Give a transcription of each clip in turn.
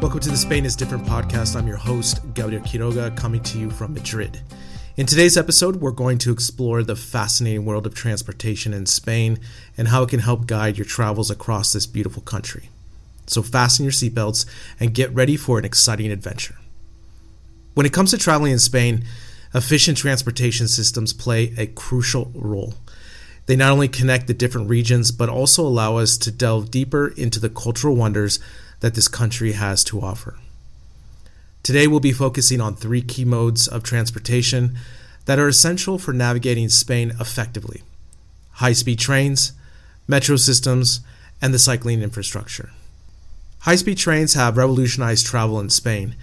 Welcome to the Spain is Different podcast. I'm your host, Gabriel Quiroga, coming to you from Madrid. In today's episode, we're going to explore the fascinating world of transportation in Spain and how it can help guide your travels across this beautiful country. So, fasten your seatbelts and get ready for an exciting adventure. When it comes to traveling in Spain, efficient transportation systems play a crucial role. They not only connect the different regions, but also allow us to delve deeper into the cultural wonders that this country has to offer. Today, we'll be focusing on three key modes of transportation that are essential for navigating Spain effectively high speed trains, metro systems, and the cycling infrastructure. High speed trains have revolutionized travel in Spain,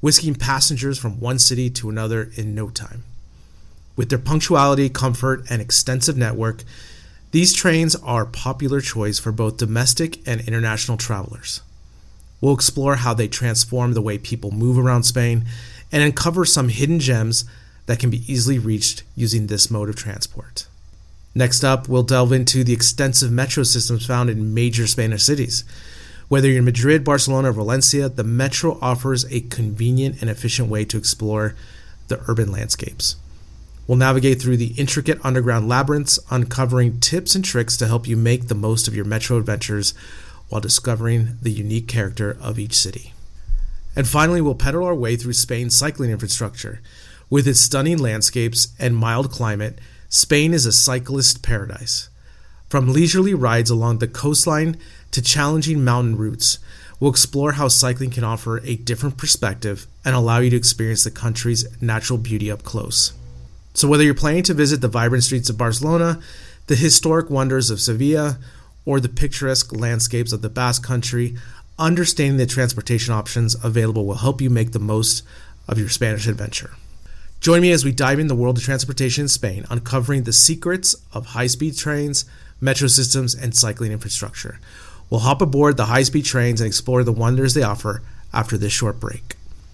whisking passengers from one city to another in no time. With their punctuality, comfort, and extensive network, these trains are a popular choice for both domestic and international travelers. We'll explore how they transform the way people move around Spain and uncover some hidden gems that can be easily reached using this mode of transport. Next up, we'll delve into the extensive metro systems found in major Spanish cities. Whether you're in Madrid, Barcelona, or Valencia, the metro offers a convenient and efficient way to explore the urban landscapes. We'll navigate through the intricate underground labyrinths, uncovering tips and tricks to help you make the most of your metro adventures while discovering the unique character of each city. And finally, we'll pedal our way through Spain's cycling infrastructure. With its stunning landscapes and mild climate, Spain is a cyclist paradise. From leisurely rides along the coastline to challenging mountain routes, we'll explore how cycling can offer a different perspective and allow you to experience the country's natural beauty up close. So, whether you're planning to visit the vibrant streets of Barcelona, the historic wonders of Sevilla, or the picturesque landscapes of the Basque Country, understanding the transportation options available will help you make the most of your Spanish adventure. Join me as we dive in the world of transportation in Spain, uncovering the secrets of high speed trains, metro systems, and cycling infrastructure. We'll hop aboard the high speed trains and explore the wonders they offer after this short break.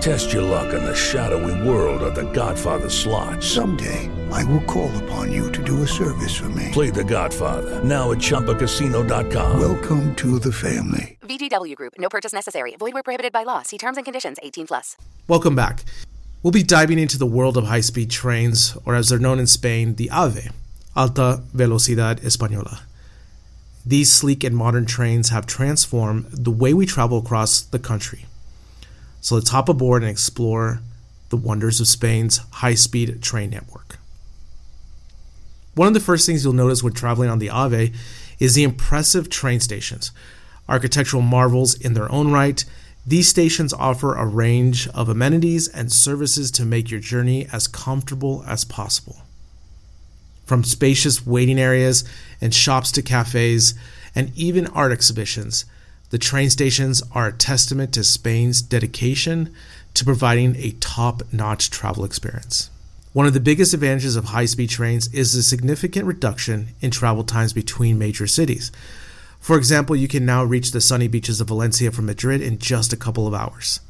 Test your luck in the shadowy world of The Godfather slot. Someday, I will call upon you to do a service for me. Play The Godfather, now at ChumbaCasino.com. Welcome to the family. VGW Group, no purchase necessary. Void where prohibited by law. See terms and conditions 18 plus. Welcome back. We'll be diving into the world of high speed trains, or as they're known in Spain, the AVE, Alta Velocidad Española. These sleek and modern trains have transformed the way we travel across the country. So let's hop aboard and explore the wonders of Spain's high speed train network. One of the first things you'll notice when traveling on the AVE is the impressive train stations. Architectural marvels in their own right, These stations offer a range of amenities and services to make your journey as comfortable as possible. From spacious waiting areas and shops to cafes and even art exhibitions, the train stations are a testament to Spain's dedication to providing a top notch travel experience. One of the biggest advantages of high speed trains is the significant reduction in travel times between major cities. For example, you can now reach the sunny beaches of Valencia from Madrid in just a couple of hours.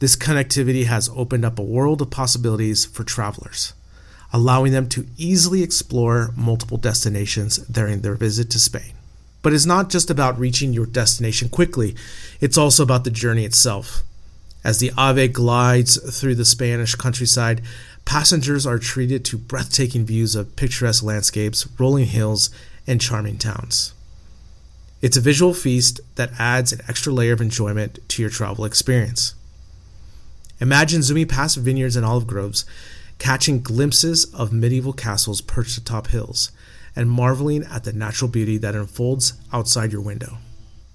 This connectivity has opened up a world of possibilities for travelers, allowing them to easily explore multiple destinations during their visit to Spain. But it's not just about reaching your destination quickly, it's also about the journey itself. As the Ave glides through the Spanish countryside, passengers are treated to breathtaking views of picturesque landscapes, rolling hills, and charming towns. It's a visual feast that adds an extra layer of enjoyment to your travel experience. Imagine zooming past vineyards and olive groves, catching glimpses of medieval castles perched atop hills, and marveling at the natural beauty that unfolds outside your window.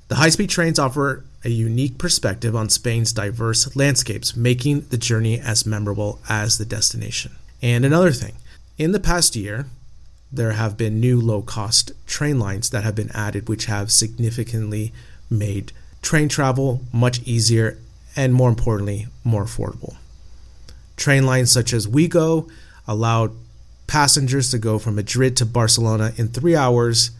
The high speed trains offer a unique perspective on Spain's diverse landscapes, making the journey as memorable as the destination. And another thing, in the past year, there have been new low cost train lines that have been added, which have significantly made train travel much easier and, more importantly, more affordable. Train lines such as Ouigo allowed passengers to go from Madrid to Barcelona in three hours,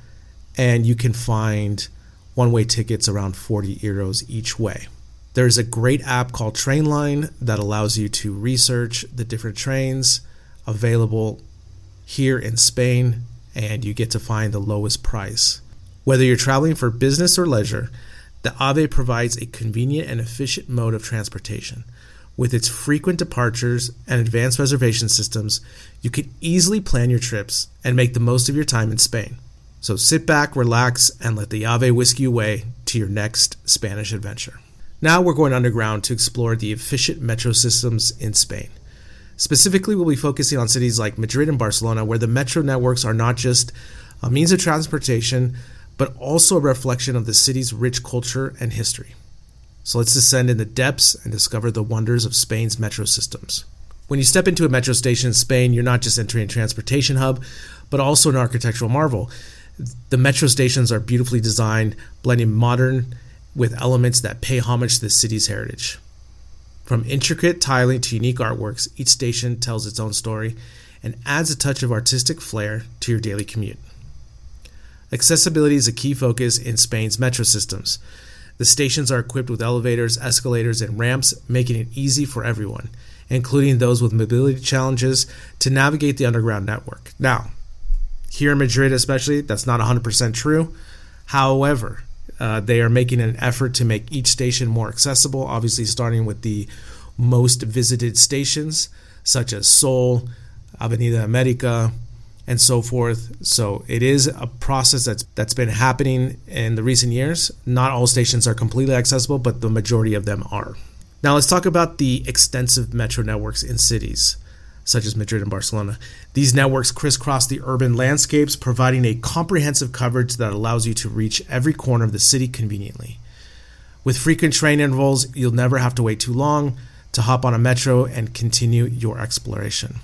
and you can find one way tickets around 40 euros each way. There's a great app called Trainline that allows you to research the different trains available here in Spain and you get to find the lowest price. Whether you're traveling for business or leisure, the AVE provides a convenient and efficient mode of transportation. With its frequent departures and advanced reservation systems, you can easily plan your trips and make the most of your time in Spain. So sit back, relax, and let the AVE whisk you away to your next Spanish adventure. Now we're going underground to explore the efficient metro systems in Spain. Specifically, we'll be focusing on cities like Madrid and Barcelona, where the metro networks are not just a means of transportation, but also a reflection of the city's rich culture and history. So let's descend in the depths and discover the wonders of Spain's metro systems. When you step into a metro station in Spain, you're not just entering a transportation hub, but also an architectural marvel. The metro stations are beautifully designed, blending modern with elements that pay homage to the city's heritage. From intricate tiling to unique artworks, each station tells its own story and adds a touch of artistic flair to your daily commute. Accessibility is a key focus in Spain's metro systems. The stations are equipped with elevators, escalators, and ramps, making it easy for everyone, including those with mobility challenges, to navigate the underground network. Now, here in Madrid, especially, that's not 100% true. However, uh, they are making an effort to make each station more accessible, obviously, starting with the most visited stations, such as Sol, Avenida America, and so forth. So it is a process that's that's been happening in the recent years. Not all stations are completely accessible, but the majority of them are. Now let's talk about the extensive metro networks in cities such as Madrid and Barcelona. These networks crisscross the urban landscapes, providing a comprehensive coverage that allows you to reach every corner of the city conveniently. With frequent train intervals, you'll never have to wait too long to hop on a metro and continue your exploration.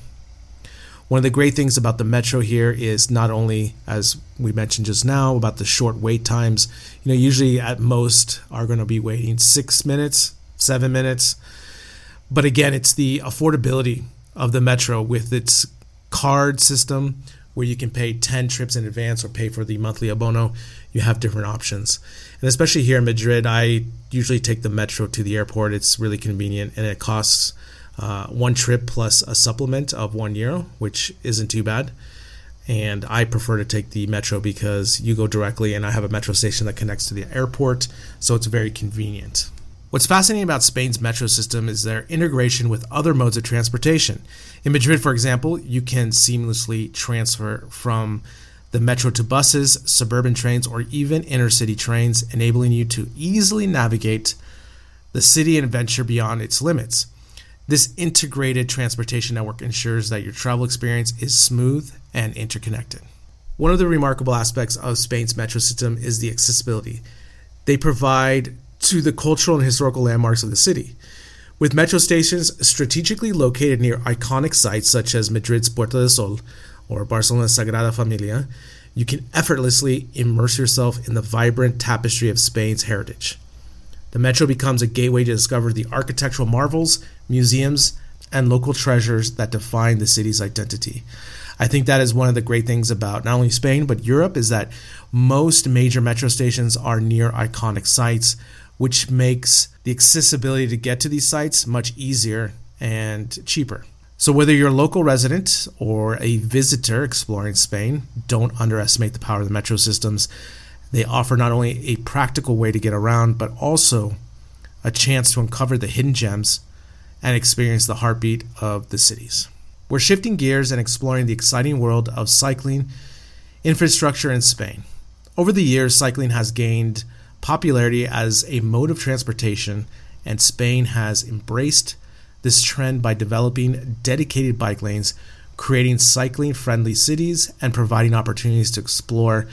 One of the great things about the metro here is not only, as we mentioned just now, about the short wait times. You know, usually at most are going to be waiting six minutes, seven minutes. But again, it's the affordability of the metro with its card system where you can pay 10 trips in advance or pay for the monthly abono you have different options and especially here in madrid i usually take the metro to the airport it's really convenient and it costs uh, one trip plus a supplement of one euro which isn't too bad and i prefer to take the metro because you go directly and i have a metro station that connects to the airport so it's very convenient What's fascinating about Spain's metro system is their integration with other modes of transportation. In Madrid, for example, you can seamlessly transfer from the metro to buses, suburban trains, or even intercity trains, enabling you to easily navigate the city and venture beyond its limits. This integrated transportation network ensures that your travel experience is smooth and interconnected. One of the remarkable aspects of Spain's metro system is the accessibility. They provide to the cultural and historical landmarks of the city. With metro stations strategically located near iconic sites such as Madrid's Puerta del Sol or Barcelona's Sagrada Familia, you can effortlessly immerse yourself in the vibrant tapestry of Spain's heritage. The metro becomes a gateway to discover the architectural marvels, museums, and local treasures that define the city's identity. I think that is one of the great things about not only Spain but Europe is that most major metro stations are near iconic sites, which makes the accessibility to get to these sites much easier and cheaper. So, whether you're a local resident or a visitor exploring Spain, don't underestimate the power of the metro systems. They offer not only a practical way to get around, but also a chance to uncover the hidden gems and experience the heartbeat of the cities. We're shifting gears and exploring the exciting world of cycling infrastructure in Spain. Over the years, cycling has gained popularity as a mode of transportation, and Spain has embraced this trend by developing dedicated bike lanes, creating cycling friendly cities, and providing opportunities to explore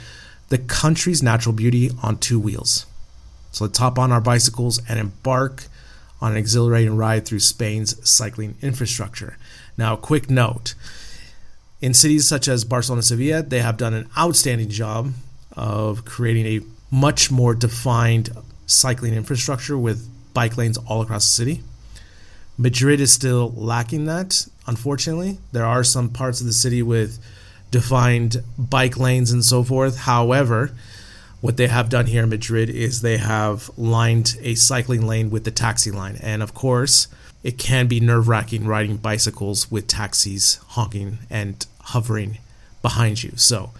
the country's natural beauty on two wheels. So let's hop on our bicycles and embark on an exhilarating ride through Spain's cycling infrastructure. Now, quick note in cities such as Barcelona and Sevilla, they have done an outstanding job of creating a much more defined cycling infrastructure with bike lanes all across the city. Madrid is still lacking that, unfortunately. There are some parts of the city with defined bike lanes and so forth. However, what they have done here in Madrid is they have lined a cycling lane with the taxi line. And of course, it can be nerve wracking riding bicycles with taxis honking and hovering behind you. So,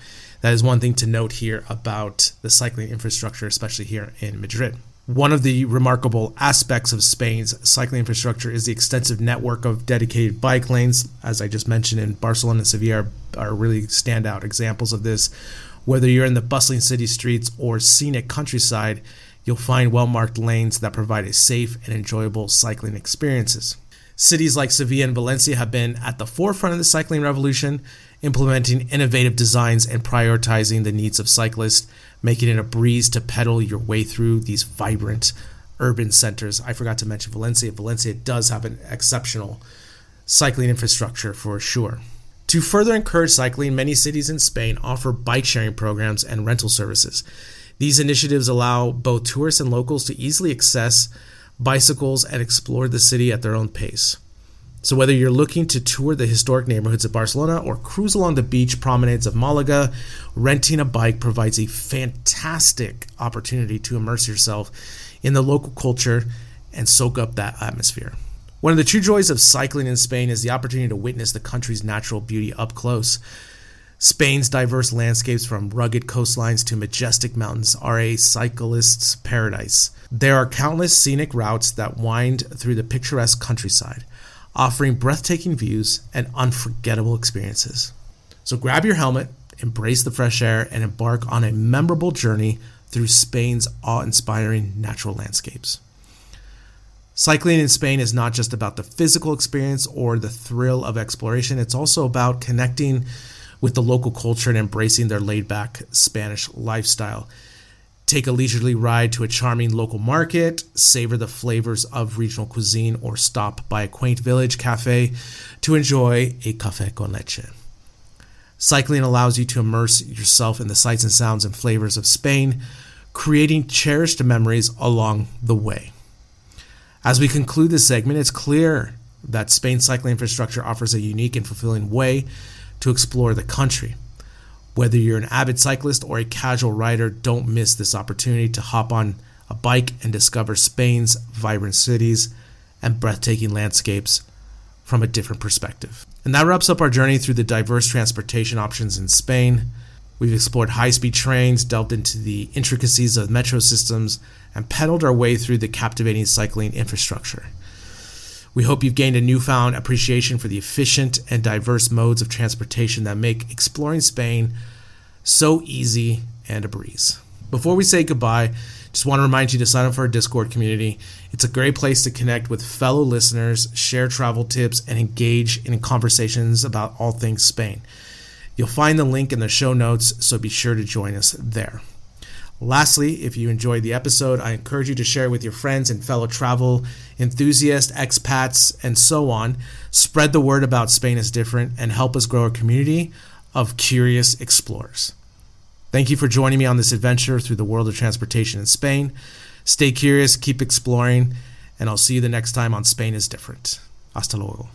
that is one thing to note here about the cycling infrastructure, especially here in Madrid. One of the remarkable aspects of Spain's cycling infrastructure is the extensive network of dedicated bike lanes. As I just mentioned, in Barcelona and Sevilla are, are really standout examples of this. Whether you're in the bustling city streets or scenic countryside, you'll find well marked lanes that provide a safe and enjoyable cycling experiences. Cities like Sevilla and Valencia have been at the forefront of the cycling revolution, implementing innovative designs and prioritizing the needs of cyclists, making it a breeze to pedal your way through these vibrant urban centers. I forgot to mention Valencia. Valencia does have an exceptional cycling infrastructure for sure. To further encourage cycling, many cities in Spain offer bike sharing programs and rental services. These initiatives allow both tourists and locals to easily access bicycles and explore the city at their own pace. So, whether you're looking to tour the historic neighborhoods of Barcelona or cruise along the beach promenades of Malaga, renting a bike provides a fantastic opportunity to immerse yourself in the local culture and soak up that atmosphere. One of the true joys of cycling in Spain is the opportunity to witness the country's natural beauty up close. Spain's diverse landscapes, from rugged coastlines to majestic mountains, are a cyclist's paradise. There are countless scenic routes that wind through the picturesque countryside, offering breathtaking views and unforgettable experiences. So grab your helmet, embrace the fresh air, and embark on a memorable journey through Spain's awe inspiring natural landscapes. Cycling in Spain is not just about the physical experience or the thrill of exploration, it's also about connecting with the local culture and embracing their laid back Spanish lifestyle. Take a leisurely ride to a charming local market, savor the flavors of regional cuisine, or stop by a quaint village cafe to enjoy a café con leche. Cycling allows you to immerse yourself in the sights and sounds and flavors of Spain, creating cherished memories along the way. As we conclude this segment, it's clear that Spain's cycling infrastructure offers a unique and fulfilling way to explore the country. Whether you're an avid cyclist or a casual rider, don't miss this opportunity to hop on a bike and discover Spain's vibrant cities and breathtaking landscapes from a different perspective. And that wraps up our journey through the diverse transportation options in Spain. We've explored high speed trains, delved into the intricacies of metro systems, and pedaled our way through the captivating cycling infrastructure. We hope you've gained a newfound appreciation for the efficient and diverse modes of transportation that make exploring Spain so easy and a breeze. Before we say goodbye, just want to remind you to sign up for our Discord community. It's a great place to connect with fellow listeners, share travel tips, and engage in conversations about all things Spain. You'll find the link in the show notes, so be sure to join us there. Lastly, if you enjoyed the episode, I encourage you to share it with your friends and fellow travel enthusiasts, expats, and so on. Spread the word about Spain is different and help us grow a community of curious explorers. Thank you for joining me on this adventure through the world of transportation in Spain. Stay curious, keep exploring, and I'll see you the next time on Spain is Different. Hasta luego.